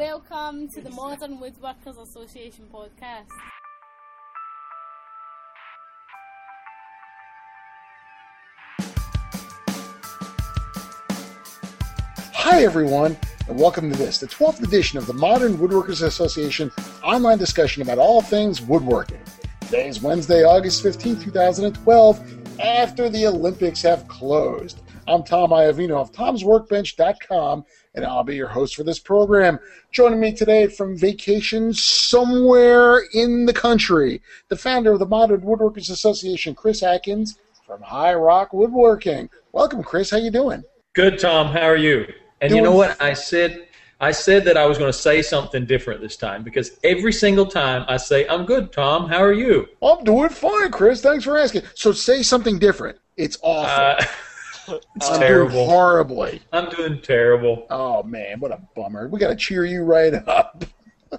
Welcome to the Modern Woodworkers Association podcast. Hi, everyone, and welcome to this, the 12th edition of the Modern Woodworkers Association online discussion about all things woodworking. Today is Wednesday, August 15, 2012, after the Olympics have closed. I'm Tom Iovino of Tom'sWorkbench.com, and I'll be your host for this program. Joining me today from vacation somewhere in the country, the founder of the Modern Woodworkers Association, Chris Adkins from High Rock Woodworking. Welcome, Chris. How you doing? Good, Tom. How are you? And you know what? I said I said that I was going to say something different this time because every single time I say, I'm good, Tom. How are you? I'm doing fine, Chris. Thanks for asking. So say something different. It's awful. Uh, it's I'm terrible. Doing horribly. I'm doing terrible. Oh, man. What a bummer. We got to cheer you right up.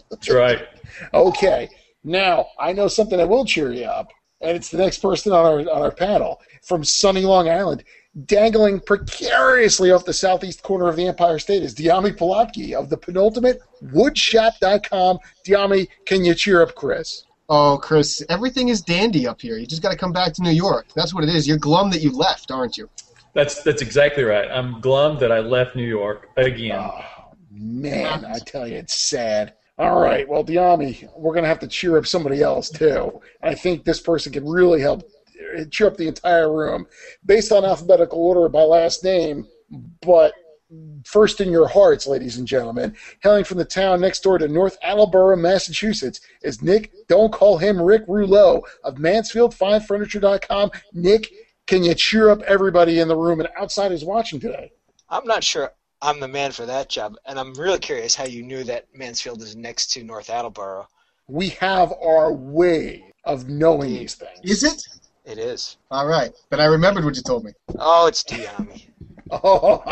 That's right. Okay. Now, I know something that will cheer you up, and it's the next person on our, on our panel from sunny Long Island. Dangling precariously off the southeast corner of the Empire State is Dyami Plotke of the penultimate woodshop.com. Dyami, can you cheer up Chris? Oh, Chris, everything is dandy up here. You just got to come back to New York. That's what it is. You're glum that you left, aren't you? That's that's exactly right. I'm glum that I left New York again. Oh, man, I tell you, it's sad. All right, well, Dyami, we're to have to cheer up somebody else, too. I think this person can really help uh, cheer up the entire room based on alphabetical order by last name, but first in your hearts, ladies and gentlemen. Hailing from the town next door to North Attleboro, Massachusetts, is Nick, don't call him Rick Rouleau of MansfieldFineFurniture.com. Nick, can you cheer up everybody in the room and outside who's watching today? I'm not sure I'm the man for that job, and I'm really curious how you knew that Mansfield is next to North Attleboro. We have our way of knowing these things. Is it? It is. All right. But I remembered what you told me. Oh, it's Dyami. Oh,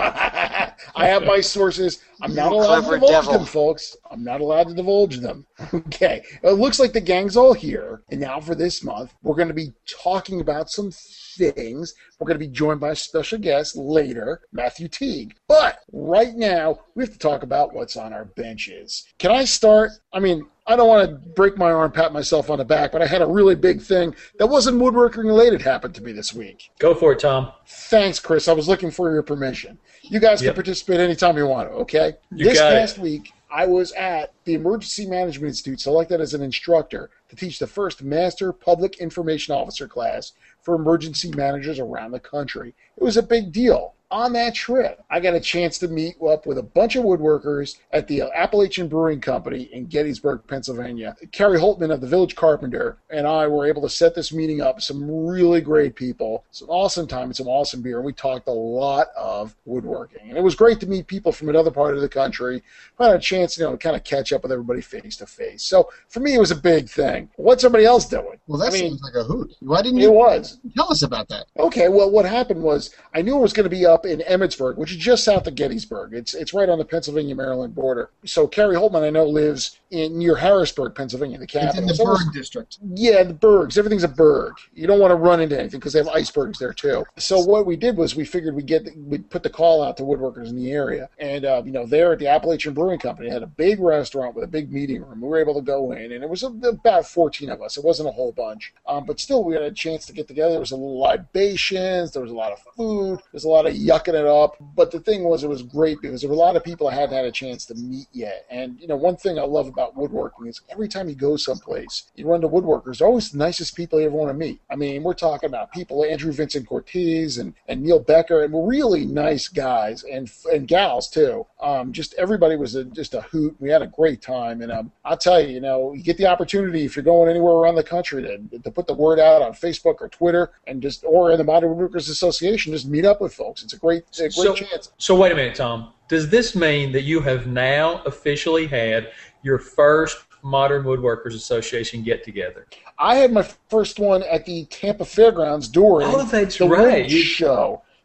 I have my sources. I'm not allowed to divulge devil. them, folks. I'm not allowed to divulge them. Okay. It looks like the gang's all here. And now for this month, we're going to be talking about some things. We're going to be joined by a special guest later, Matthew Teague. But right now, we have to talk about what's on our benches. Can I start? I mean, I don't want to break my arm, pat myself on the back, but I had a really big thing that wasn't woodworking related happen to me this week. Go for it, Tom. Thanks, Chris. I was looking for your permission. You guys Yep. can participate anytime you want to, okay? You this got it. past week, I was at the Emergency Management Institute, selected as an instructor to teach the first Master Public Information Officer class for emergency managers around the country. It was a big deal. On that trip, I got a chance to meet up with a bunch of woodworkers at the Appalachian Brewing Company in Gettysburg, Pennsylvania. Kari Hultman of the Village Carpenter and I were able to set this meeting up. Some really great people, some awesome time, and some awesome beer. And we talked a lot of woodworking. And it was great to meet people from another part of the country. I had a chance, you know, to kind of catch up with everybody face to face. So for me, it was a big thing. What's everybody else doing? Well, that I mean, seems like a hoot. Why didn't it you was. tell us about that? Okay, well, what happened was I knew it was going to be up in Emmitsburg, which is just south of Gettysburg. It's it's right on the Pennsylvania Maryland border. So Kari Hultman, I know, lives in near Harrisburg, Pennsylvania, the It's capital. in the So Berg district. yeah, the bergs. Everything's a berg. You don't want to run into anything because they have icebergs there too. So what we did was we figured we get we'd put the call out to woodworkers in the area, and uh, you know there at the Appalachian Brewing Company had a big restaurant with a big meeting room. We were able to go in, and it was about fourteen of us. It wasn't a whole bunch, um, but still we had a chance to get together. There was a little libations. There was a lot of food. There was a lot of yucking it up. But the thing was, it was great because there were a lot of people I hadn't had a chance to meet yet. And you know, one thing I love about woodworking is every time you go someplace, you run to woodworkers. They're always the nicest people you ever want to meet. I mean, we're talking about people Andrew Vincent Cortez and, and Neil Becker, and really nice guys and and gals too. Um, just everybody was a, just a hoot. We had a great time, and um, I'll tell you, you know, you get the opportunity if you're going anywhere around the country to, to put the word out on Facebook or Twitter, and just or in the Modern Woodworkers Association, just meet up with folks. It's a great, a great So- chance. So wait a minute, Tom. Does this mean that you have now officially had your first Modern Woodworkers Association get together? I had my first one at the Tampa Fairgrounds during Oh, that's the right. Wood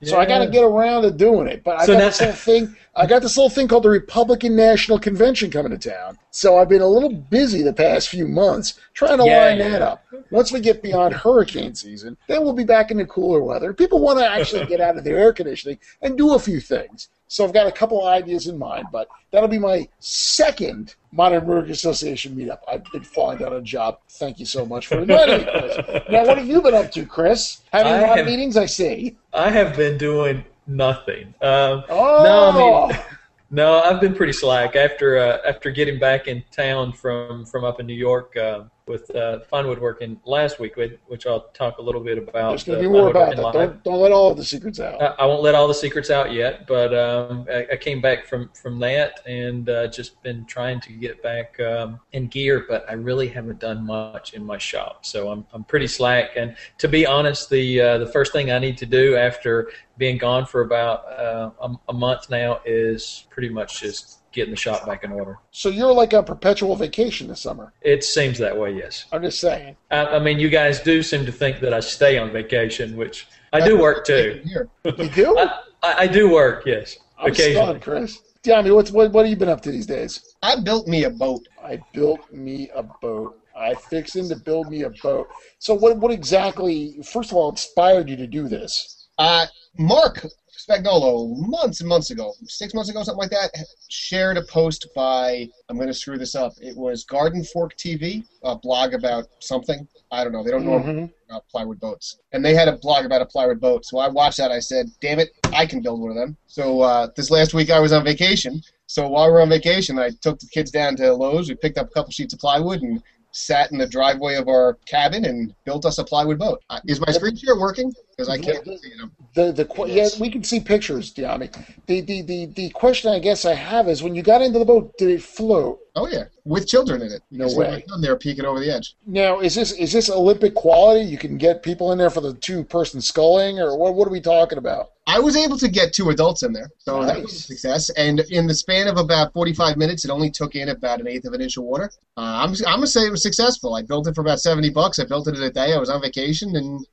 So I got to get around to doing it. But I So got this little thing. I got this little thing called the Republican National Convention coming to town. So I've been a little busy the past few months trying to Yeah, line that up. Once we get beyond hurricane season, then we'll be back into cooler weather. People want to actually get out of their air conditioning and do a few things. So I've got a couple ideas in mind, but that'll be my second Modern Work Association meetup. I've been falling down a job. Thank you so much for reminding me, Chris. Now, what have you been up to, Chris? Having I a lot of meetings, I see. I have been doing nothing. Um, Oh, No, I mean, no, I've been pretty slack after uh, after getting back in town from from up in New York uh, with uh, Fine Woodworking last week, which which I'll talk a little bit about. there's going to be more about that. Don't, don't let all of the secrets out. I I won't let all the secrets out yet, but um, I, I came back from, from that and uh, just been trying to get back um, in gear, but I really haven't done much in my shop, so I'm, I'm pretty slack. And to be honest, the uh, the first thing I need to do after being gone for about uh, a, a month now is pretty much just getting the shop back in order. So you're like a perpetual vacation this summer. It seems that way, yes. I'm just saying. I, I mean, you guys do seem to think that I stay on vacation, which I do work too. Here. You do? I, I I do work, yes, I'm occasionally. stunned, Chris. Tommy, what's what, what have you been up to these days? I built me a boat. I built me a boat. I fixing to build me a boat. So what what exactly first of all inspired you to do this? Uh, Marc Spagnuolo, months and months ago, six months ago, something like that, shared a post by, I'm going to screw this up. It was Garden Fork TV, a blog about something. I don't know. They don't know Mhm. about plywood boats. And they had a blog about a plywood boat. So I watched that. I said, damn it, I can build one of them. So uh, this last week I was on vacation. So while we were on vacation, I took the kids down to Lowe's. We picked up a couple sheets of plywood and sat in the driveway of our cabin and built us a plywood boat. Is my screen share working? Because I can't see it. The the que- yeah, we can see pictures, Dyami. The, the the the question I guess I have is when you got into the boat, did it float? Oh yeah, with children in it. You No see way. there peeking over the edge. Now, is this is this Olympic quality? You can get people in there for the two person sculling, or what? What are we talking about? I was able to get two adults in there, so that was a success. And in the span of about 45 minutes, it only took in about an eighth of an inch of water. Uh, I'm I'm gonna say it was successful. I built it for about 70 bucks. I built it in a day. I was on vacation and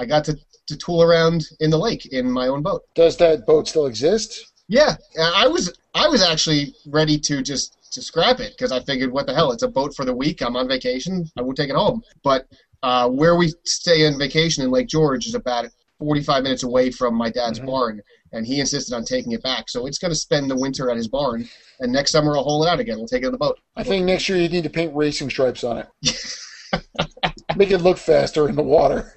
I got to, to tool around in the lake in my own boat. Does that boat still exist? Yeah, I was I was actually ready to just to scrap it because I figured, what the hell? It's a boat for the week. I'm on vacation. I won't take it home. But uh, where we stay on vacation in Lake George is about 45 minutes away from my dad's Mhm. barn, and he insisted on taking it back. So it's going to spend the winter at his barn, and next summer I'll haul it out again. We'll take it on the boat. I think next year you need to paint racing stripes on it. Make it look faster in the water.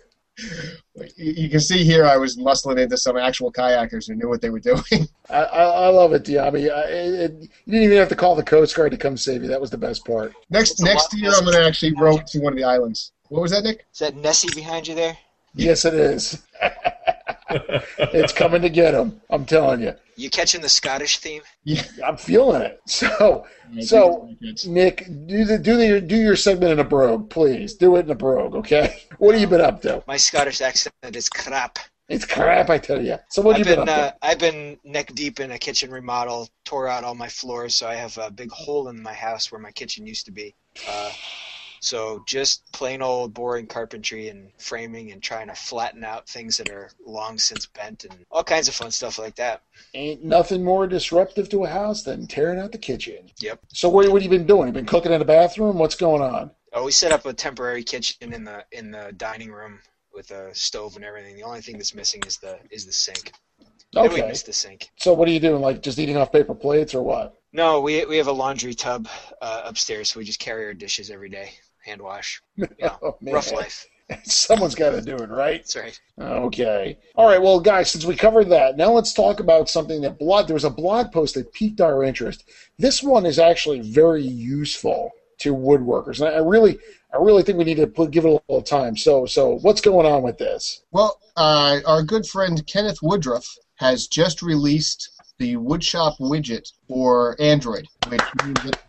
You, you can see here I was muscling into some actual kayakers who knew what they were doing. I, I, I love it, Dyami. You didn't even have to call the Coast Guard to come save you. That was the best part. next It's next year I'm going to actually row to one of the islands. What was that, Nick? Is that Nessie behind you there? Yes, it is. it's coming to get him. I'm telling you. You catching the Scottish theme? I'm feeling it. So, So- Nick, do the do the do your segment in a brogue, please. Do it in a brogue, okay? What have you been up to? My Scottish accent is crap. It's crap, I tell you. So what have I've you been, been up uh, I've been neck deep in a kitchen remodel. Tore out all my floors, so I have a big hole in my house where my kitchen used to be. Uh, so just plain old boring carpentry and framing and trying to flatten out things that are long since bent and all kinds of fun stuff like that. Ain't nothing more disruptive to a house than tearing out the kitchen. Yep. So what, what have you been doing? You been cooking in the bathroom? What's going on? Oh, we set up a temporary kitchen in the in the dining room with a stove and everything. The only thing that's missing is the is the sink. And we Okay. missed the sink. So what are you doing? Like just eating off paper plates or what? No, we we have a laundry tub uh, upstairs, so we just carry our dishes every day, hand wash. Yeah, Oh, rough life. Someone's got to do it, right? That's right. Okay. All right. Well, guys, since we covered that, now let's talk about something that blog. There was a blog post that piqued our interest. This one is actually very useful to woodworkers, and I really, I really think we need to put, give it a little time. So, so what's going on with this? Well, uh, our good friend Kenneth Woodruff has just released the Woodshop widget for Android, which means that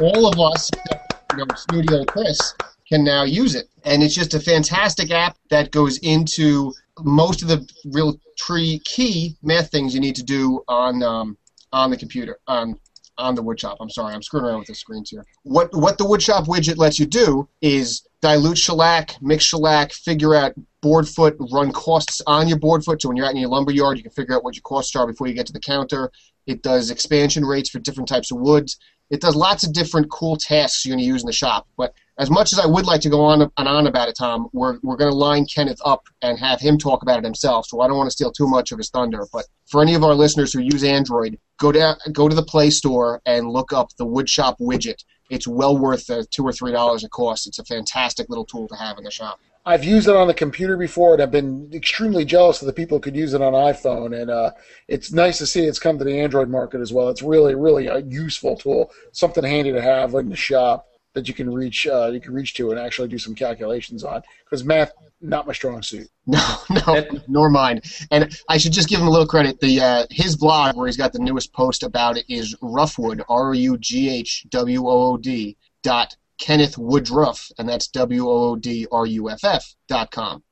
all of us, except, you know, old Chris, can now use it. And it's just a fantastic app that goes into most of the real tree key math things you need to do on um, on the computer on on the woodshop. I'm sorry, I'm screwing around with the screens here. What what the woodshop widget lets you do is dilute shellac, mix shellac, figure out board foot run costs on your board foot. So when you're out in your lumber yard, you can figure out what your costs are before you get to the counter. It does expansion rates for different types of woods. It does lots of different cool tasks you're going to use in the shop. But as much as I would like to go on and on about it, Tom, we're, we're going to line Kenneth up and have him talk about it himself. So I don't want to steal too much of his thunder. But for any of our listeners who use Android, go down, go to the Play Store and look up the Woodshop widget. It's well worth the two or three dollars it costs. It's a fantastic little tool to have in the shop. I've used it on the computer before, and I've been extremely jealous of the people who could use it on iPhone. And uh, it's nice to see it's come to the Android market as well. It's really, really a useful tool, something handy to have in the shop that you can reach, uh, you can reach to and actually do some calculations on. Because math, not my strong suit. No, no, nor mine. And I should just give him a little credit. The uh, his blog where he's got the newest post about it is Roughwood, R U G H W O O D dot Kenneth Woodruff, and that's W O O D R U F F dot com.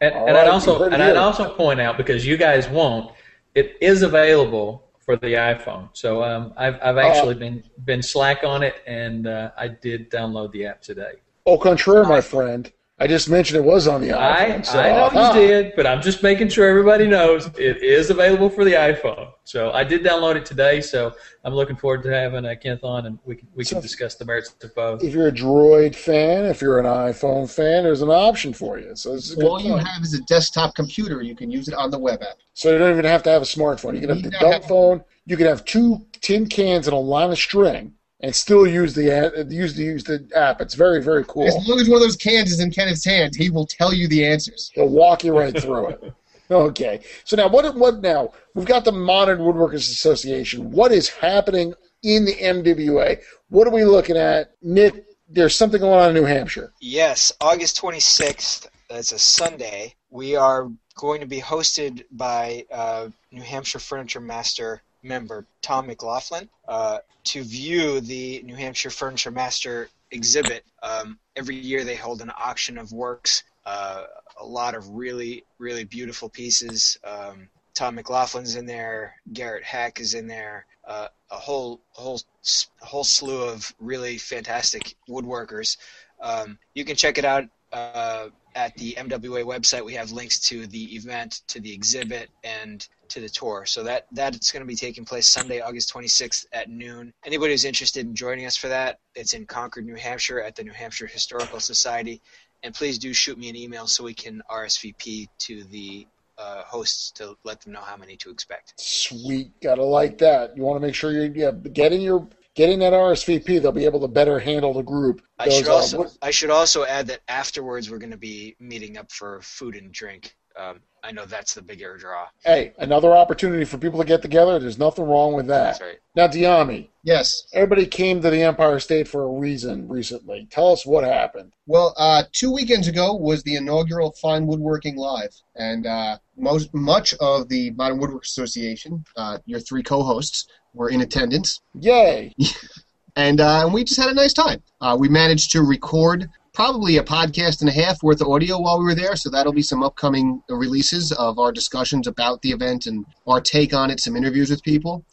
And, and I'd also and I'd also point out because you guys won't, it is available for the iPhone. So um, I've I've actually uh, been been slack on it, and uh, I did download the app today. Au contraire, my friend. I just mentioned it was on the iPhone. I, so, I know uh-huh. you did, but I'm just making sure everybody knows it is available for the iPhone. So I did download it today, so I'm looking forward to having uh, Kenneth on, and we can we so can discuss the merits of both. If you're a Droid fan, if you're an iPhone fan, there's an option for you. So all you have is a desktop computer. You can use it on the web app. So you don't even have to have a smartphone. You can have the dumb phone. You can have two tin cans and a line of string and still use the use the use the app. It's very very cool. As long as one of those cans is in Kenneth's hand, he will tell you the answers. He'll walk you right through it. Okay, so now what? What now? We've got the Modern Woodworkers Association. What is happening in the MWA? What are we looking at, Nick? There's something going on in New Hampshire. Yes, August 26th. That's a Sunday. We are going to be hosted by uh, New Hampshire Furniture Master member Tom McLaughlin uh, to view the New Hampshire Furniture Master exhibit. Um, every year they hold an auction of works, uh, a lot of really, really beautiful pieces. Um, Tom McLaughlin's in there, Garrett Hack is in there, uh, a whole, whole, whole slew of really fantastic woodworkers. Um, you can check it out uh, at the MWA website. We have links to the event, to the exhibit, and to the tour. So that that's going to be taking place Sunday, August 26th at noon. Anybody who's interested in joining us for that, it's in Concord, New Hampshire, at the New Hampshire Historical Society. And please do shoot me an email so we can RSVP to the uh, hosts to let them know how many to expect. Sweet, gotta like that. You want to make sure you're yeah, getting your getting that RSVP, they'll be able to better handle the group. I should uh, also I should also add that afterwards we're going to be meeting up for food and drink. Um, I know that's the bigger draw. Hey, another opportunity for people to get together. There's nothing wrong with that. That's right. Now, Dyami. Yes. Everybody came to the Empire State for a reason recently. Tell us what happened. Well, uh, two weekends ago was the inaugural Fine Woodworking Live, and uh, most much of the Modern Woodwork Association, uh, your three co-hosts, were in attendance. Yay! and uh, we just had a nice time. Uh, we managed to record probably a podcast and a half worth of audio while we were there. So that'll be some upcoming releases of our discussions about the event and our take on it, some interviews with people.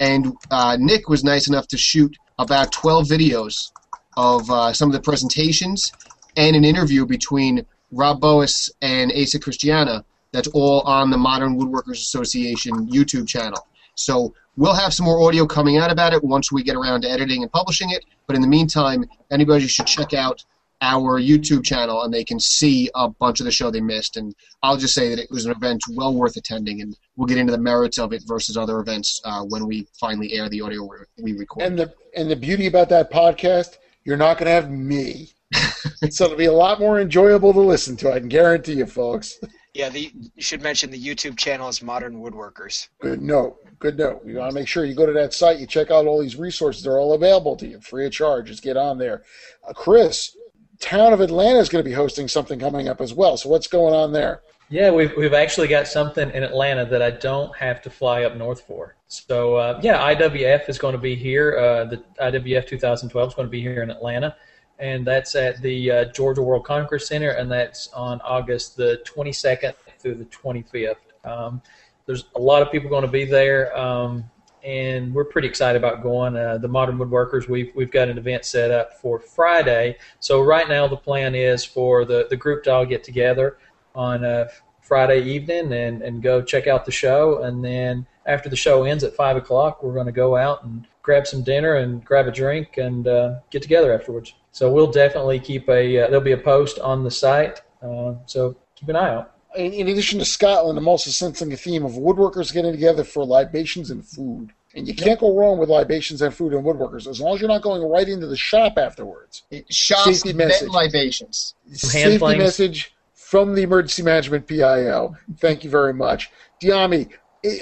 And uh, Nick was nice enough to shoot about 12 videos of uh, some of the presentations and an interview between Rob Boas and Asa Christiana. That's all on the Modern Woodworkers Association YouTube channel. So we'll have some more audio coming out about it once we get around to editing and publishing it. But in the meantime, anybody should check out our YouTube channel and they can see a bunch of the show they missed. And I'll just say that it was an event well worth attending, and we'll get into the merits of it versus other events uh, when we finally air the audio we record. And the and the beauty about that podcast, you're not going to have me, so it'll be a lot more enjoyable to listen to. I can guarantee you, folks. Yeah, the, you should mention the YouTube channel is Modern Woodworkers. Good note. Good note. You want to make sure you go to that site, you check out all these resources. They're all available to you, free of charge. Just get on there. Uh, Chris, town of Atlanta is going to be hosting something coming up as well. So what's going on there? Yeah, we've we've actually got something in Atlanta that I don't have to fly up north for. So uh, yeah, IWF is going to be here. Uh, the IWF 2012 is going to be here in Atlanta, and that's at the uh, Georgia World Congress Center, and that's on August the 22nd through the 25th. Um, there's a lot of people going to be there. Um, and we're pretty excited about going. Uh, the Modern Woodworkers, we've we've got an event set up for Friday. So right now the plan is for the the group to all get together on a Friday evening and, and go check out the show. And then after the show ends at 5 o'clock, we're going to go out and grab some dinner and grab a drink and uh, get together afterwards. So we'll definitely keep a, uh, there'll be a post on the site. Uh, so keep an eye out. In, in addition to Scotland, I'm also sensing a theme of woodworkers getting together for libations and food. And you can't go wrong with libations and food and woodworkers as long as you're not going right into the shop afterwards. It shops Safety message. libations. Some hand Safety flings. message from the Emergency Management PIO. Thank you very much. Dyami,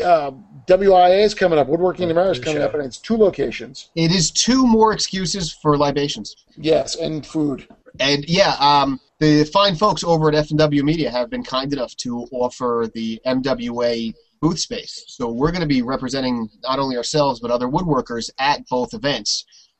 uh, WIA is coming up. Woodworking in America is coming show. up, and it's two locations. It is two more excuses for libations. Yes, and food. And yeah, um, the fine folks over at F&W Media have been kind enough to offer the MWA booth space. So we're going to be representing not only ourselves but other woodworkers at both events.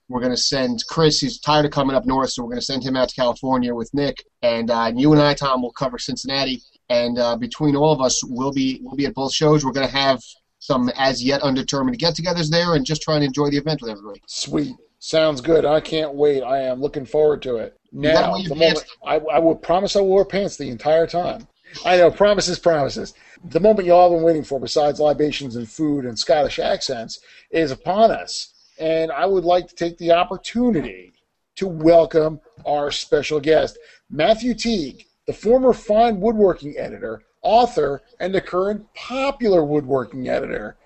We're going to send Chris. He's tired of coming up north, so we're going to send him out to California with Nick, and, uh, you and I, Tom, will cover Cincinnati. And uh, between all of us, we'll be we'll be at both shows. We're going to have some as yet undetermined get-togethers there, and just try and enjoy the event with everybody. Sweet. Sounds good. I can't wait. I am looking forward to it. Now, the moment, I, I will promise I will wear pants the entire time. I know, promises, promises. The moment you all have been waiting for, besides libations and food and Scottish accents, is upon us. And I would like to take the opportunity to welcome our special guest, Matthew Teague, the former Fine Woodworking editor, author, and the current popular woodworking editor.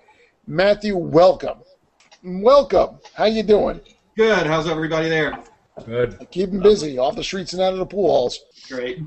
Matthew, welcome. Welcome. How you doing? Good. How's everybody there? Good. Keep them busy off the streets and out of the pool halls. Great.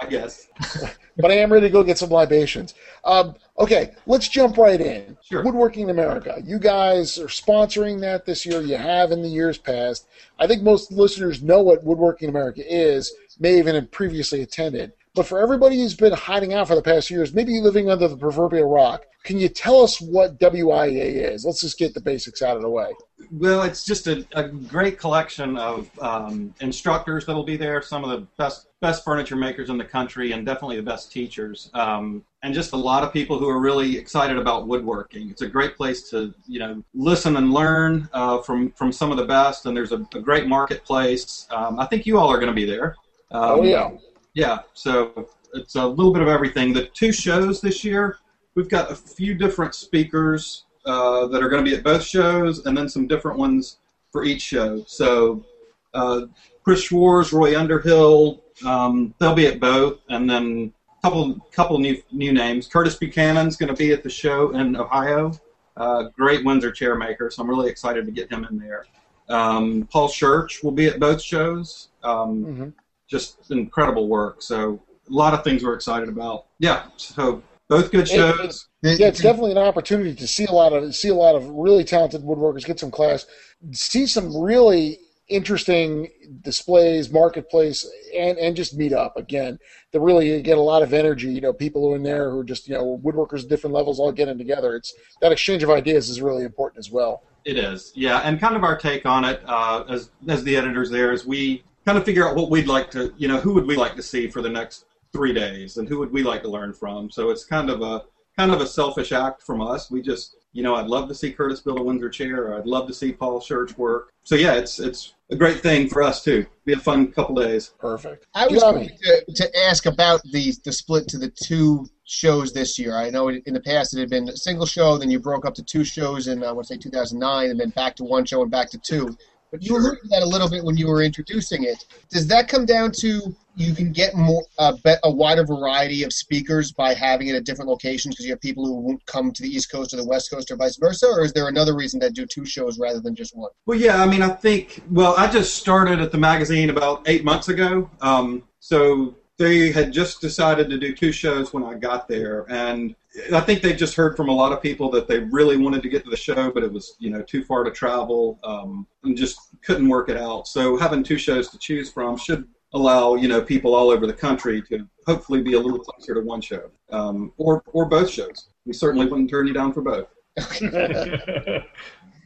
I guess. But I am ready to go get some libations. Um, okay, let's jump right in. Sure. Woodworking America. You guys are sponsoring that this year. You have in the years past. I think most listeners know what Woodworking America is, may even have previously attended. But for everybody who's been hiding out for the past years, maybe living under the proverbial rock, can you tell us what WIA is? Let's just get the basics out of the way. Well, it's just a, a great collection of um, instructors that'll be there. Some of the best best furniture makers in the country, and definitely the best teachers. Um, and just a lot of people who are really excited about woodworking. It's a great place to you know listen and learn uh, from from some of the best. And there's a, a great marketplace. Um, I think you all are going to be there. Um, oh, yeah. Yeah, so it's a little bit of everything. The two shows this year, we've got a few different speakers uh, that are going to be at both shows, and then some different ones for each show. So uh, Chris Schwarz, Roy Underhill, um, they'll be at both, and then a couple couple new new names. Curtis Buchanan's going to be at the show in Ohio. Uh, great Windsor chair maker, so I'm really excited to get him in there. Um, Paul Church will be at both shows. Um, Mhm. Just incredible work. So a lot of things we're excited about. Yeah, so both good It- shows. Yeah, it's definitely an opportunity to see a lot of see a lot of really talented woodworkers, get some class, see some really interesting displays, marketplace, and and just meet up again. To really get a lot of energy. You know, people who are in there who are just you know woodworkers at different levels all getting together. It's that exchange of ideas is really important as well. It is, yeah, and kind of our take on it uh, as as the editors there is we kind of figure out what we'd like to, you know, who would we like to see for the next three days, and who would we like to learn from. So it's kind of a kind of a selfish act from us. We just, you know, I'd love to see Curtis build a Windsor chair. Or I'd love to see Paul Church work. So yeah, it's it's a great thing for us too. Be a fun couple days. Perfect. I was Yummy. going to, to ask about the the split to the two shows this year. I know in the past it had been a single show, then you broke up to two shows in I want to say 2009, and then back to one show and back to two. But you alluded to that a little bit when you were introducing it. Does that come down to you can get more a, bet, a wider variety of speakers by having it at different locations because you have people who won't come to the East Coast or the West Coast or vice versa, or is there another reason that do two shows rather than just one? Well, yeah, I mean, I think, well, I just started at the magazine about eight months ago. Um, so they had just decided to do two shows when I got there. And I think they just heard from a lot of people that they really wanted to get to the show, but it was, you know, too far to travel um, and just couldn't work it out. So having two shows to choose from should allow, you know, people all over the country to hopefully be a little closer to one show um, or, or both shows. We certainly wouldn't turn you down for both.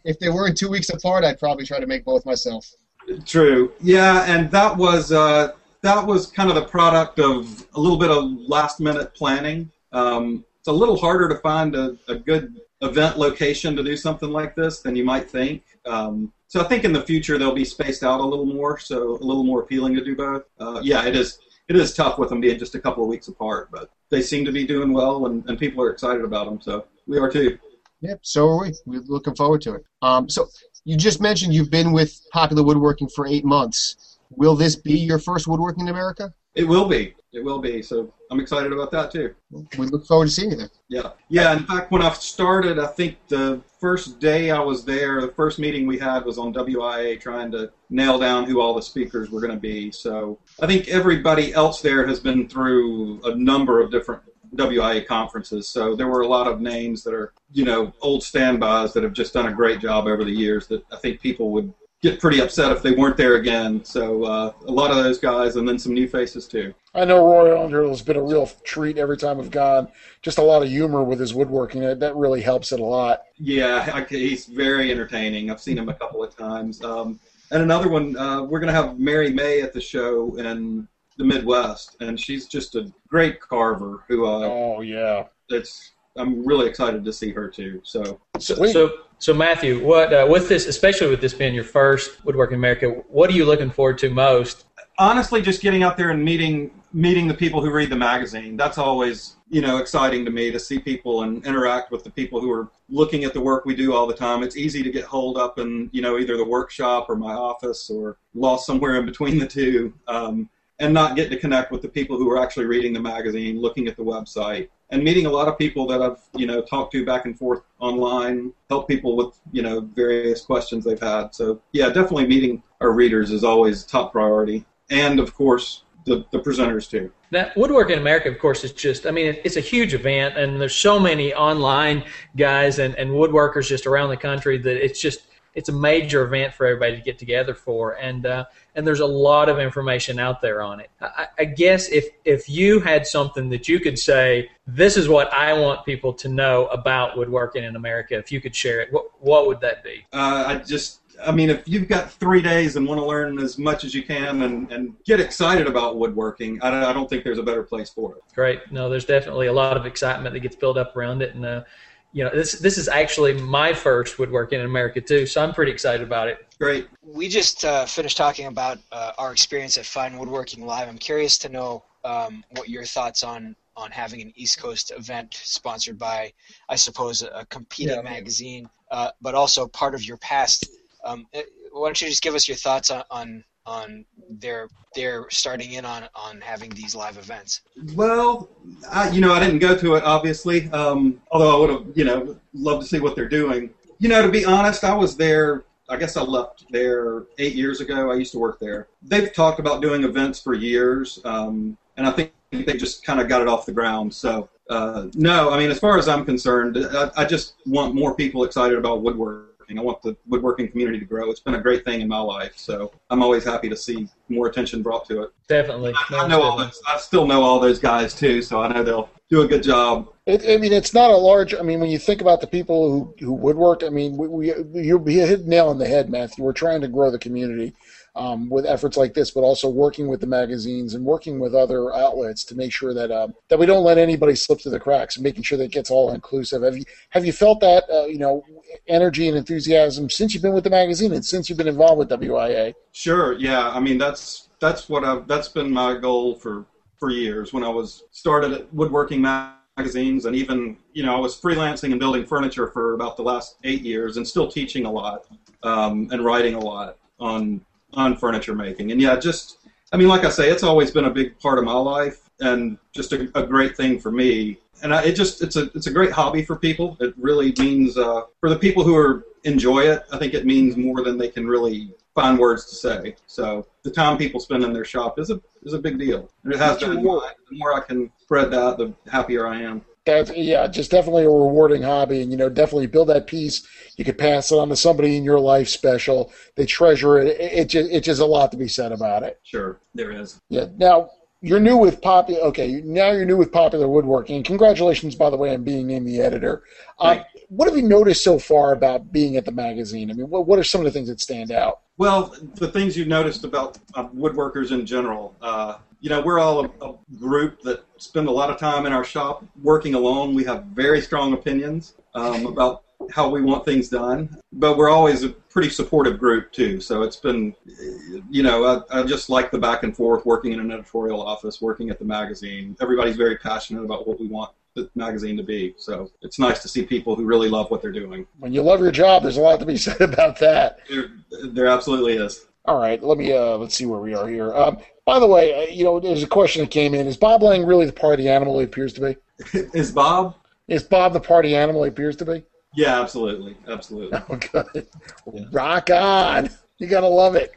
If they weren't two weeks apart, I'd probably try to make both myself. True. Yeah, and that was uh, that was kind of the product of a little bit of last minute planning. Um, it's a little harder to find a, a good event location to do something like this than you might think. Um, so I think in the future they'll be spaced out a little more, so a little more appealing to do both. Uh, yeah, it is. it is tough with them being just a couple of weeks apart, but they seem to be doing well, and, and people are excited about them. So we are too. Yep, so are we. We're looking forward to it. Um, so you just mentioned you've been with Popular Woodworking for eight months. Will this be your first woodworking in America? It will be. It will be. So I'm excited about that too. We look forward to seeing you there. Yeah. Yeah. In fact, when I started, I think the first day I was there, the first meeting we had was on WIA trying to nail down who all the speakers were going to be. So I think everybody else there has been through a number of different WIA conferences. So there were a lot of names that are, you know, old standbys that have just done a great job over the years that I think people would get pretty upset if they weren't there again. So uh, a lot of those guys, and then some new faces too. I know Roy Underhill has been a real treat every time we've gone. Just a lot of humor with his woodworking. That really helps it a lot. Yeah, I, he's very entertaining. I've seen him a couple of times. Um, and another one, uh, we're going to have Mary May at the show in the Midwest, and she's just a great carver. Who? Uh, oh yeah. It's I'm really excited to see her too. So. So, so so Matthew, what uh, with this, especially with this being your first Woodworking America, what are you looking forward to most? Honestly, just getting out there and meeting meeting the people who read the magazine. That's always you know exciting to me to see people and interact with the people who are looking at the work we do all the time. It's easy to get holed up in you know either the workshop or my office or lost somewhere in between the two. Um, and not getting to connect with the people who are actually reading the magazine, looking at the website, and meeting a lot of people that I've you know talked to back and forth online, help people with you know various questions they've had. So yeah, definitely meeting our readers is always top priority, and of course the, the presenters too. Now, Woodworking in America, of course, is just, I mean, it's a huge event, and there's so many online guys and, and woodworkers just around the country that it's just, it's a major event for everybody to get together for, and uh, and there's a lot of information out there on it. I, I, guess if if you had something that you could say, this is what I want people to know about woodworking in America, if you could share it, what what would that be? Uh, I just. I mean, if you've got three days and want to learn as much as you can and, and get excited about woodworking, I don't, I don't think there's a better place for it. Great. No, there's definitely a lot of excitement that gets built up around it. And uh, you know, this this is actually my first woodworking in America too, so I'm pretty excited about it. Great. We just uh, finished talking about uh, our experience at Fine Woodworking Live. I'm curious to know um, what your thoughts on on having an East Coast event sponsored by, I suppose, a, competing yeah. magazine, uh, but also part of your past. Um, uh, why don't you just give us your thoughts on, on on their their starting in on on having these live events? Well, I, you know, I didn't go to it obviously, um, although I would have you know loved to see what they're doing. You know, to be honest, I was there. I guess I left there eight years ago. I used to work there. They've talked about doing events for years, um, and I think they just kind of got it off the ground. So uh, no, I mean, as far as I'm concerned, I, I just want more people excited about woodwork woodworking. I want the woodworking community to grow. It's been a great thing in my life, so I'm always happy to see more attention brought to it. Definitely. I, I know all those. I still know all those guys too, so I know they'll do a good job. It, I mean, it's not a large. I mean, when you think about the people who who woodworked, I mean, we, we you hit nail on the head, Matthew. We're trying to grow the community um, with efforts like this, but also working with the magazines and working with other outlets to make sure that um, that we don't let anybody slip through the cracks and making sure that it gets all inclusive. Have you have you felt that uh, you know energy and enthusiasm since you've been with the magazine and since you've been involved with WIA? Sure. Yeah. I mean that's that's what I've that's been my goal for for years when I was started at woodworking magazines and even you know I was freelancing and building furniture for about the last eight years and still teaching a lot um, and writing a lot on on furniture making. And yeah, just I mean, like I say, it's always been a big part of my life and just a, a great thing for me. And I, it just it's a it's a great hobby for people. It really means uh, for the people who are enjoy it. I think it means more than they can really find words to say. So the time people spend in their shop is a is a big deal. And it has been. The more I can spread that, the happier I am that's yeah, just definitely a rewarding hobby, and you know, definitely build that piece. You could pass it on to somebody in your life special. They treasure it. It, it just it's just a lot to be said about it. Sure, there is. Yeah. Now you're new with popular. Okay, now you're new with popular woodworking. Congratulations, by the way, on being named the editor. Um, what have you noticed so far about being at the magazine? I mean, what what are some of the things that stand out? Well, the things you've noticed about uh, woodworkers in general. Uh, you know, we're all a, a, group that spend a lot of time in our shop working alone. We have very strong opinions um, about how we want things done. But we're always a pretty supportive group too. So it's been, you know, I, I just like the back and forth working in an editorial office, working at the magazine. Everybody's very passionate about what we want the magazine to be. So it's nice to see people who really love what they're doing. When you love your job, there's a lot to be said about that. There, there absolutely is. All right, let me uh, let's see where we are here. Um, by the way, uh, you know, there's a question that came in: Is Bob Lang really the party animal he appears to be? is Bob? Is Bob the party animal he appears to be? Yeah, absolutely, absolutely. Oh, good. Rock on! You gotta love it.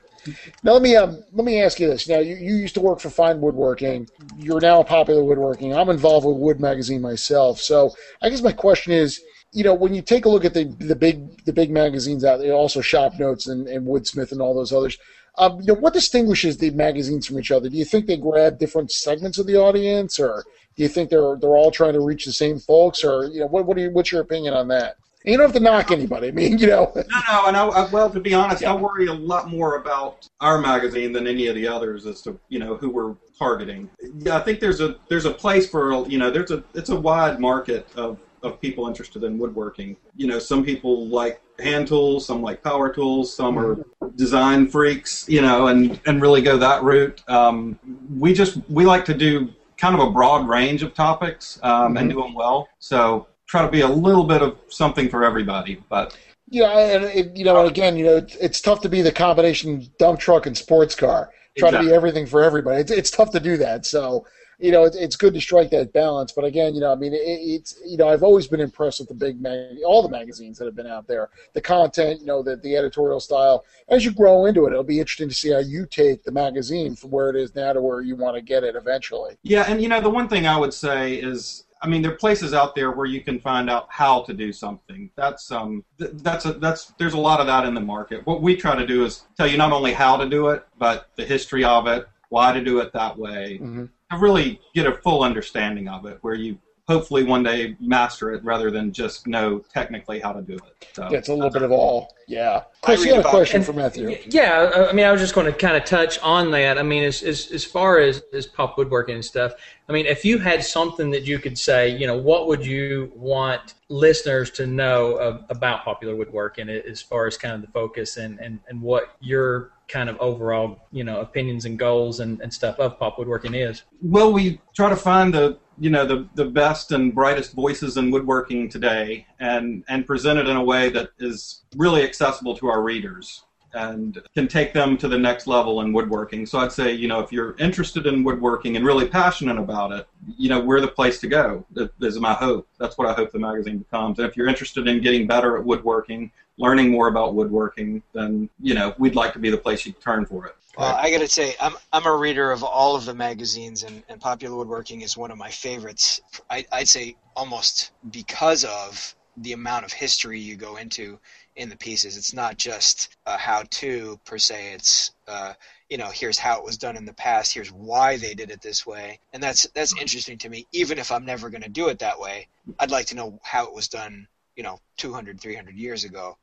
Now let me um, let me ask you this. Now you, you used to work for Fine Woodworking. You're now a Popular Woodworking. I'm involved with Wood Magazine myself. So I guess my question is, you know, when you take a look at the the big the big magazines out there, also Shop Notes and, and Woodsmith and all those others, um, you know, what distinguishes the magazines from each other? Do you think they grab different segments of the audience, or do you think they're they're all trying to reach the same folks, or you know, what what are you, what's your opinion on that? And you don't have to knock anybody. I mean, you know. No, no, and I, I, well, to be honest, I worry a lot more about our magazine than any of the others as to you know who we're targeting. Yeah, I think there's a there's a place for you know there's a it's a wide market of of people interested in woodworking. You know, some people like hand tools, some like power tools, some are design freaks, you know, and and really go that route. Um, we just we like to do kind of a broad range of topics um, and do them well. So try to be a little bit of something for everybody, but. Yeah, and it, you know, again, you know, it's, it's tough to be the combination dump truck and sports car. Try Exactly. to be everything for everybody. It's, it's tough to do that. So, you know, it's, it's good to strike that balance. But again, you know, I mean, it, it's you know, I've always been impressed with the big mag, all the magazines that have been out there. The content, you know, the the editorial style. As you grow into it, it'll be interesting to see how you take the magazine from where it is now to where you want to get it eventually. Yeah, and you know the one thing I would say is, I mean, there are places out there where you can find out how to do something. That's um, th- that's a, that's there's a lot of that in the market. What we try to do is tell you not only how to do it, but the history of it, why to do it that way, Mhm. To really get a full understanding of it, where you hopefully one day master it rather than just know technically how to do it. So. Yeah, it's a little bit of all. Yeah. Chris, you had a question and- for Matthew. Yeah, I- I mean, I was just going to kind of touch on that. I mean, as as, as far as, as pop woodworking and stuff, I mean, if you had something that you could say, you know, what would you want listeners to know of, about popular woodworking as far as kind of the focus and, and, and what your kind of overall, you know, opinions and goals and, and stuff of pop woodworking is? Well, we try to find the you know the the best and brightest voices in woodworking today, and and present it in a way that is really accessible to our readers and can take them to the next level in woodworking. So I'd say you know if you're interested in woodworking and really passionate about it, you know we're the place to go. Is my hope. That's what I hope the magazine becomes. And if you're interested in getting better at woodworking, learning more about woodworking, then you know we'd like to be the place you turn for it. Well, I gotta say, I'm I'm a reader of all of the magazines, and, and Popular Woodworking is one of my favorites. I, I'd say almost because of the amount of history you go into in the pieces. It's not just a how-to per se. It's uh, you know, here's how it was done in the past. Here's why they did it this way, and that's that's interesting to me. Even if I'm never going to do it that way, I'd like to know how it was done. You know, 200, 300 years ago.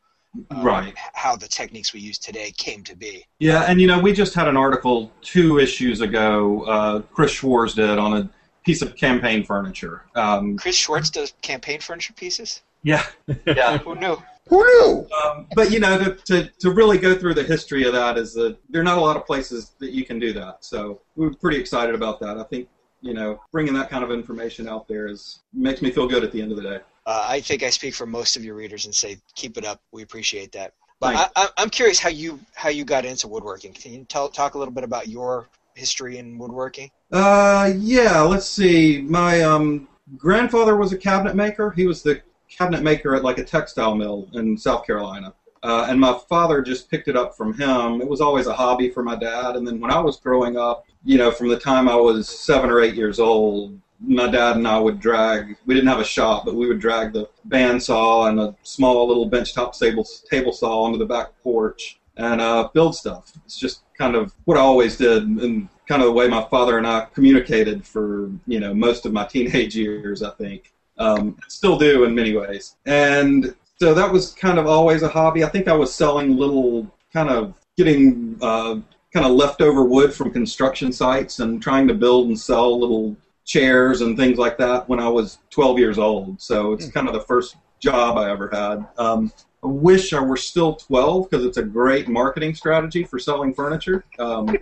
Um, Right. How the techniques we use today came to be. Yeah, and you know, we just had an article two issues ago. Uh, Chris Schwarz did on a piece of campaign furniture. Um, Chris Schwarz does campaign furniture pieces. yeah, yeah. Who knew? Who knew? Um, but you know, to, to, to really go through the history of that is that there are not a lot of places that you can do that. So we're pretty excited about that. I think you know, bringing that kind of information out there is makes me feel good at the end of the day. Uh, I think I speak for most of your readers and say, keep it up. We appreciate that. But I, Thanks. I, I'm curious how you how you got into woodworking. Can you tell talk a little bit about your history in woodworking? Uh, yeah. Let's see. My um, grandfather was a cabinet maker. He was the cabinet maker at like a textile mill in South Carolina. Uh, and my father just picked it up from him. It was always a hobby for my dad. And then when I was growing up, you know, from the time I was seven or eight years old, my dad and I would drag. We didn't have a shop, but we would drag the bandsaw and a small little benchtop table table saw onto the back porch and uh, build stuff. It's just kind of what I always did, and kind of the way my father and I communicated for you know most of my teenage years. I think um, still do in many ways, and so that was kind of always a hobby. I think I was selling little kind of getting uh, kind of leftover wood from construction sites and trying to build and sell little chairs and things like that when I was 12 years old. So it's kind of the first job I ever had. Um, I wish I were still 12 because it's a great marketing strategy for selling furniture. Um,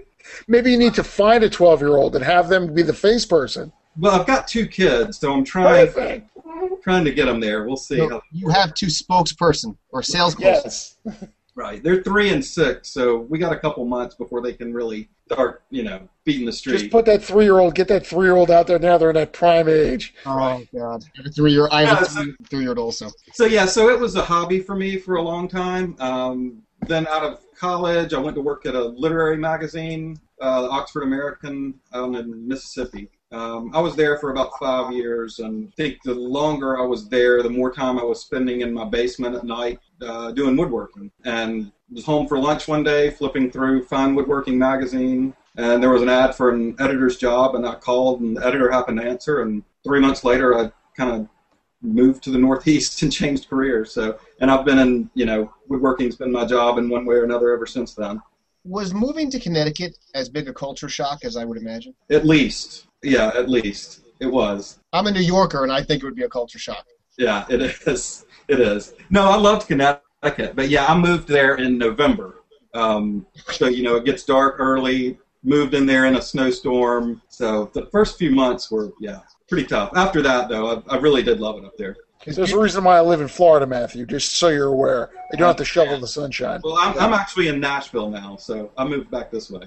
Maybe you need to find a 12 year old and have them be the face person. well, I've got two kids, so I'm trying Perfect. trying to get them there. We'll see. So how- you have two spokesperson or salesperson. Yes. Right, they're three and six, so we got a couple months before they can really start, you know, beating the street. Just put that three year old, get that three year old out there now. They're in that prime age. Oh God! I have a three year. I have Yeah, so- three, three year old also. So yeah, so it was a hobby for me for a long time. Um, then out of college, I went to work at a literary magazine, uh, Oxford American, out in Mississippi. Um, I was there for about five years, and I think the longer I was there, the more time I was spending in my basement at night uh, doing woodworking. And was home for lunch one day, flipping through Fine Woodworking magazine, and there was an ad for an editor's job, and I called, and the editor happened to answer. And three months later, I kind of moved to the Northeast and changed careers. So, and I've been in, you know, woodworking's been my job in one way or another ever since then. Was moving to Connecticut as big a culture shock as I would imagine? At least, yeah, at least it was. I'm a New Yorker, and I think it would be a culture shock. Yeah, it is. It is. No, I loved Connecticut, but yeah, I moved there in November. Um, so you know, it gets dark early. Moved in there in a snowstorm. So the first few months were yeah pretty tough. After that, though, I, I really did love it up there. There's a reason why I live in Florida, Matthew, just so you're aware. I don't have to shovel the sunshine. Well, I'm, I'm actually in Nashville now, so I moved back this way.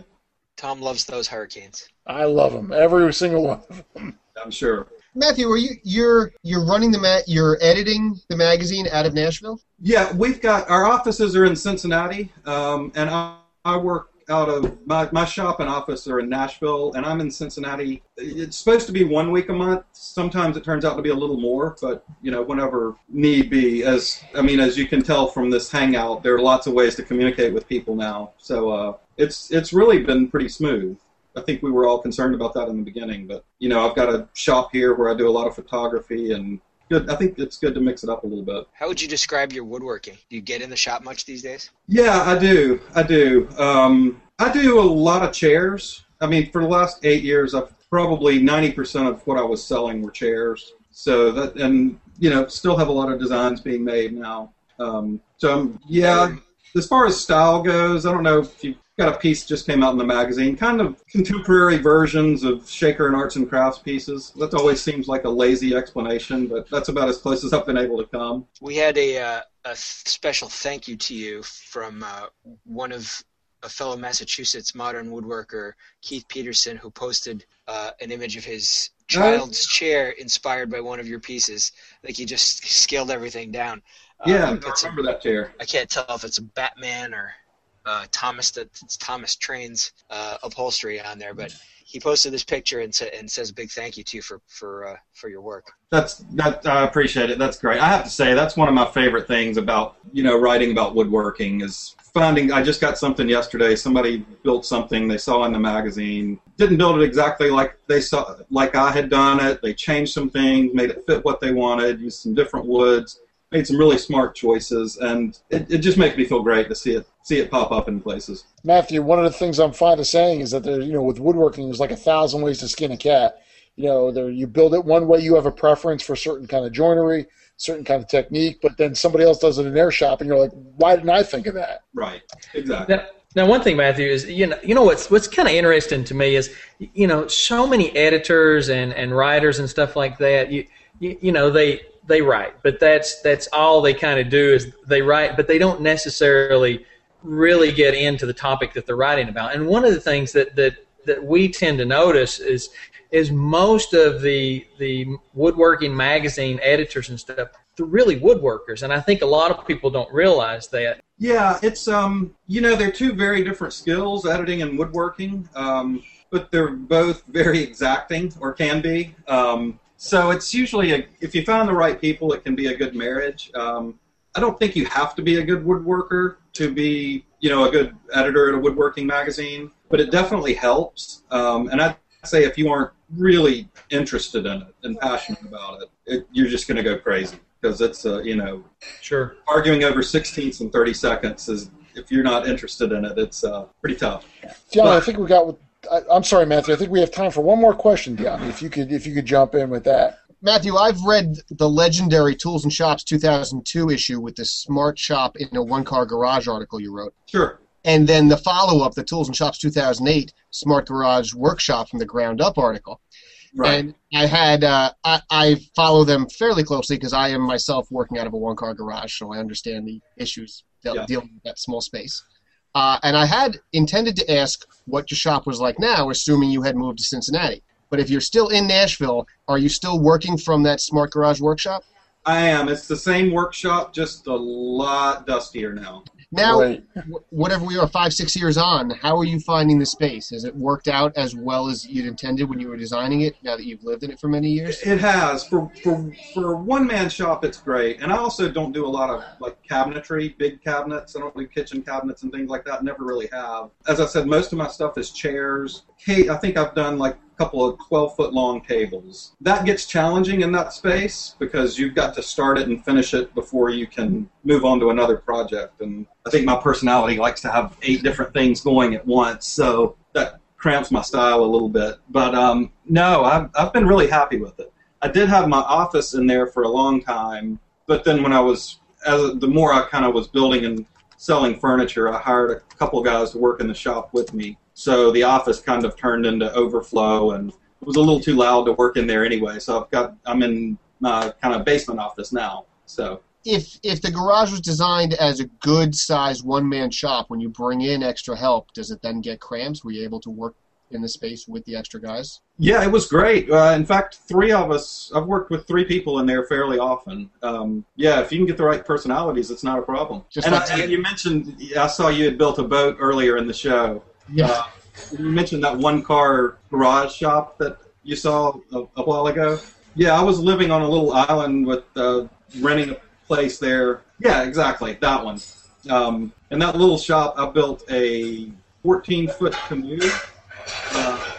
Tom loves those hurricanes. I love them. Every single one of them. I'm sure. Matthew, are you you're you're running the ma- you're editing the magazine out of Nashville? Yeah, we've got our offices are in Cincinnati, um, and I, I work out of my, my shop and office are in Nashville, and I'm in Cincinnati. It's supposed to be one week a month. Sometimes it turns out to be a little more, but you know, whenever need be. As I mean, as you can tell from this hangout, there are lots of ways to communicate with people now. So uh, it's it's really been pretty smooth. I think we were all concerned about that in the beginning, but you know, I've got a shop here where I do a lot of photography and. Good. I think it's good to mix it up a little bit. How would you describe your woodworking? Do you get in the shop much these days? Yeah, I do. I do. Um, I do a lot of chairs. I mean, for the last eight years, I've probably ninety percent of what I was selling were chairs. So that, and you know, still have a lot of designs being made now. Um, so um, yeah, as far as style goes, I don't know if you got a piece just came out in the magazine, kind of contemporary versions of Shaker and Arts and Crafts pieces. That always seems like a lazy explanation, but that's about as close as I've been able to come. We had a, uh, a special thank you to you from uh, one of a fellow Massachusetts modern woodworker, Keith Peterson, who posted uh, an image of his child's chair inspired by one of your pieces. Like he just scaled everything down. Yeah, I it's a- remember that chair. I can't tell if it's a Batman or uh, Thomas it's Thomas Train's uh, upholstery on there, but he posted this picture and, sa- and says a big thank you to you for for uh, for your work. That's that. I appreciate it. That's great. I have to say that's one of my favorite things about you know writing about woodworking is finding. I just got something yesterday. Somebody built something they saw in the magazine. Didn't build it exactly like they saw, like I had done it. They changed some things, made it fit what they wanted, used some different woods, made some really smart choices, and it, it just makes me feel great to see it see it pop up in places. Matthew, one of the things I'm fond of saying is that there, you know, with woodworking, there's like a thousand ways to skin a cat. You know, there you build it one way, you have a preference for certain kind of joinery, certain kind of technique, but then somebody else does it in their shop, and you're like, why didn't I think of that? Right. Exactly. Now, now, one thing, Matthew, is you know, you know what's what's kind of interesting to me is you know, so many editors and, and writers and stuff like that. You, you you know, they they write, but that's that's all they kind of do is they write, but they don't necessarily really get into the topic that they're writing about. And one of the things that that that we tend to notice is is most of the the woodworking magazine editors and stuff they're really woodworkers and i think a lot of people don't realize that Yeah, it's um, you know, they're two very different skills, editing and woodworking, um, but they're both very exacting or can be. Um, so it's usually a, if you find the right people, it can be a good marriage. Um, I don't think you have to be a good woodworker to be, you know, a good editor at a woodworking magazine, but it definitely helps. Um, and I'd say if you aren't really interested in it and passionate about it, it you're just going to go crazy because it's, a you know, sure arguing over sixteenths and 30 seconds is if you're not interested in it it's uh, pretty tough Dyami, I think we got. I, I'm sorry, Matthew. I think we have time for one more question, Dyami. If you could, if you could jump in with that. Matthew, I've read the legendary Tools and Shops 2002 issue with the Smart Shop in a One Car Garage article you wrote. Sure. And then the follow up, the Tools and Shops 2008 Smart Garage Workshop from the Ground Up article. Right. And I had uh, I, I follow them fairly closely because I am myself working out of a one car garage, so I understand the issues de- Yeah. dealing with that small space. Uh, and I had intended to ask what your shop was like now, assuming you had moved to Cincinnati. But if you're still in Nashville, are you still working from that smart garage workshop? I am. It's the same workshop, just a lot dustier now. Now, Right. wh- whatever we are, five, six years on, how are you finding the space? Has it worked out as well as you'd intended when you were designing it? Now that you've lived in it for many years. It has for for for one man shop. It's great, and I also don't do a lot of like cabinetry, big cabinets. I don't do kitchen cabinets and things like that. Never really have. As I said, most of my stuff is chairs. Hey, I think I've done like a couple of twelve foot long tables. That gets challenging in that space because you've got to start it and finish it before you can move on to another project. And I think my personality likes to have eight different things going at once, so that cramps my style a little bit. But um, no, I've, I've been really happy with it. I did have my office in there for a long time, but then when I was, as the more I kind of was building and selling furniture, I hired a couple guys to work in the shop with me. So the office kind of turned into overflow, and it was a little too loud to work in there anyway. So I've got, I'm in my kind of basement office now. So if if the garage was designed as a good sized one man shop, when you bring in extra help, does it then get cramped? Were you able to work in the space with the extra guys? Yeah, it was great. Uh, in fact, three of us, I've worked with three people in there fairly often. Um, yeah, if you can get the right personalities, it's not a problem. Just and, like I, and you mentioned, I saw you had built a boat earlier in the show. Uh, you mentioned that one car garage shop that you saw a, a while ago. Yeah, I was living on a little island with uh, renting a place there. Yeah, exactly, that one. Um, in that little shop, I built a 14 foot canoe. Uh,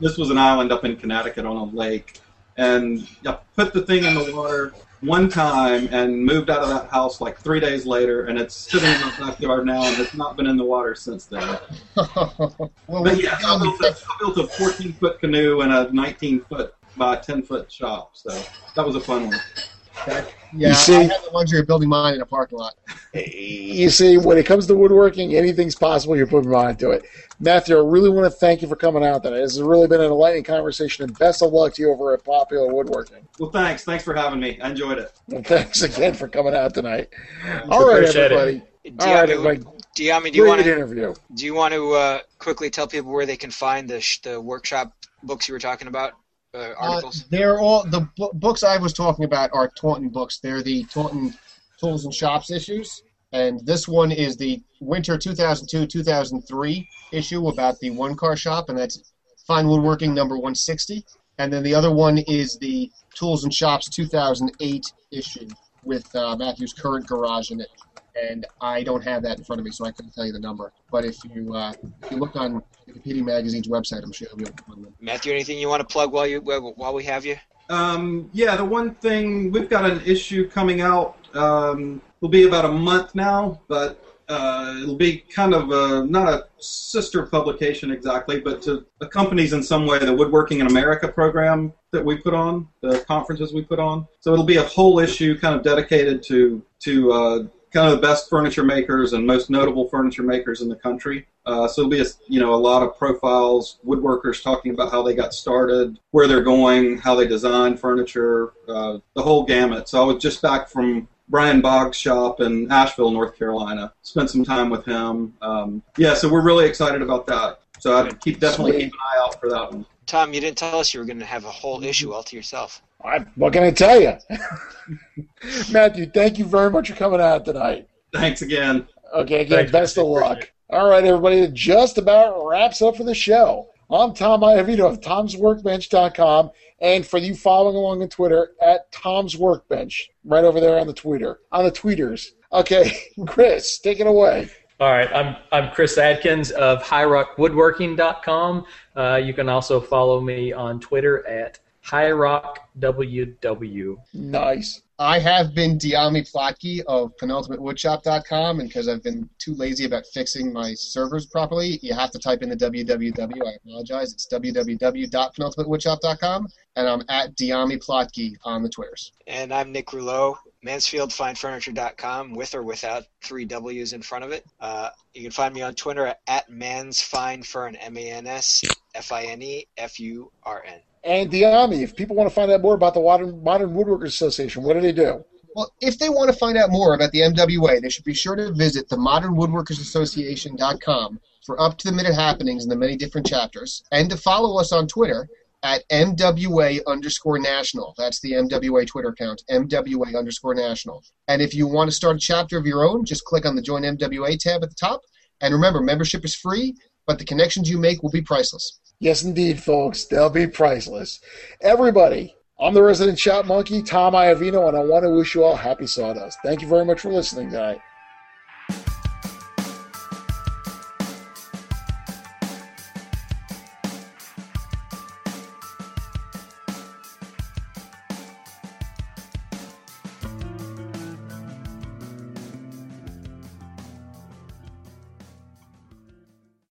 this was an island up in Connecticut on a lake, and I put the thing in the water one time and moved out of that house like three days later, and it's sitting in the backyard now, and it's not been in the water since then. well, But yeah, I built a, I built a 14 foot canoe and a 19 foot by 10 foot shop, so that was a fun one. Yeah, You see- I had the luxury of building mine in a parking lot. You see, when it comes to woodworking, anything's possible. You're putting your mind to it. Matthew, I really want to thank you for coming out today. This has really been an enlightening conversation, and best of luck to you over at Popular Woodworking. Well, thanks. Thanks for having me. I enjoyed it. And thanks again for coming out tonight. All right, Appreciate it. everybody. All right, everybody. Dyami, do you want to interview. do you want to uh, quickly tell people where they can find the sh- the workshop books you were talking about, uh, Uh, they're all the bu- books I was talking about are Taunton books. They're the Taunton Tools and Shops issues, and this one is the winter 2002-2003 issue about the one car shop, and that's Fine Woodworking number 160. And then the other one is the Tools and Shops 2008 issue with uh, Matthew's current garage in it. And I don't have that in front of me, so I couldn't tell you the number. But if you uh, if you look on Wikipedia Magazine's website, I'm sure you'll be able to find them. Matthew, anything you want to plug while you while while we have you? Um, yeah, the one thing we've got an issue coming out. Um, will be about a month now, but uh, it'll be kind of a, not a sister publication exactly, but to accompanies in some way the Woodworking in America program that we put on, the conferences we put on. So it'll be a whole issue kind of dedicated to to uh, kind of the best furniture makers and most notable furniture makers in the country. Uh, so it'll be a, you know a lot of profiles, woodworkers talking about how they got started, where they're going, how they design furniture, uh, the whole gamut. So I was just back from Brian Boggs' shop in Asheville, North Carolina. Spent some time with him. Um, yeah, so we're really excited about that. So I'd keep definitely Sweet. keep an eye out for that one. Tom, you didn't tell us you were going to have a whole issue all to yourself. I, what can I tell you? Matthew, thank you very much for coming out tonight. Thanks again. Okay, again, Thanks, best of luck. Appreciate All right, everybody, that just about wraps up for the show. I'm Tom Iovino of Tom'sWorkbench.com, and for you following along on Twitter, at Tom's Workbench, right over there on the Twitter, on the tweeters. Okay, Chris, take it away. All right, I'm I'm Chris Adkins of HighRockWoodworking.com. Uh, you can also follow me on Twitter at HighRockWW. Nice. I have been Dyami Plotke of penultimatewoodshop.com, and because I've been too lazy about fixing my servers properly, you have to type in the www. I apologize. It's www.penultimatewoodshop.com, and I'm at Dyami Plotke on the Twitters. And I'm Nick Rouleau, mansfieldfinefurniture.com, with or without three W's in front of it. Uh, you can find me on Twitter at mansfinefurn, M-A-N-S F-I-N-E-F-U-R-N. And the Dyami, if people want to find out more about the Modern, Modern Woodworkers Association, what do they do? Well, if they want to find out more about the MWA, they should be sure to visit the modernwoodworkersassociation.com for up to the minute happenings in the many different chapters, and to follow us on Twitter at MWA underscore national. That's the MWA Twitter account, MWA underscore national. And if you want to start a chapter of your own, just click on the Join MWA tab at the top. And remember, membership is free, but the connections you make will be priceless. Yes, indeed, folks. They'll be priceless. Everybody, I'm the resident shop monkey, Tom Iovino, and I want to wish you all happy sawdust. Thank you very much for listening tonight.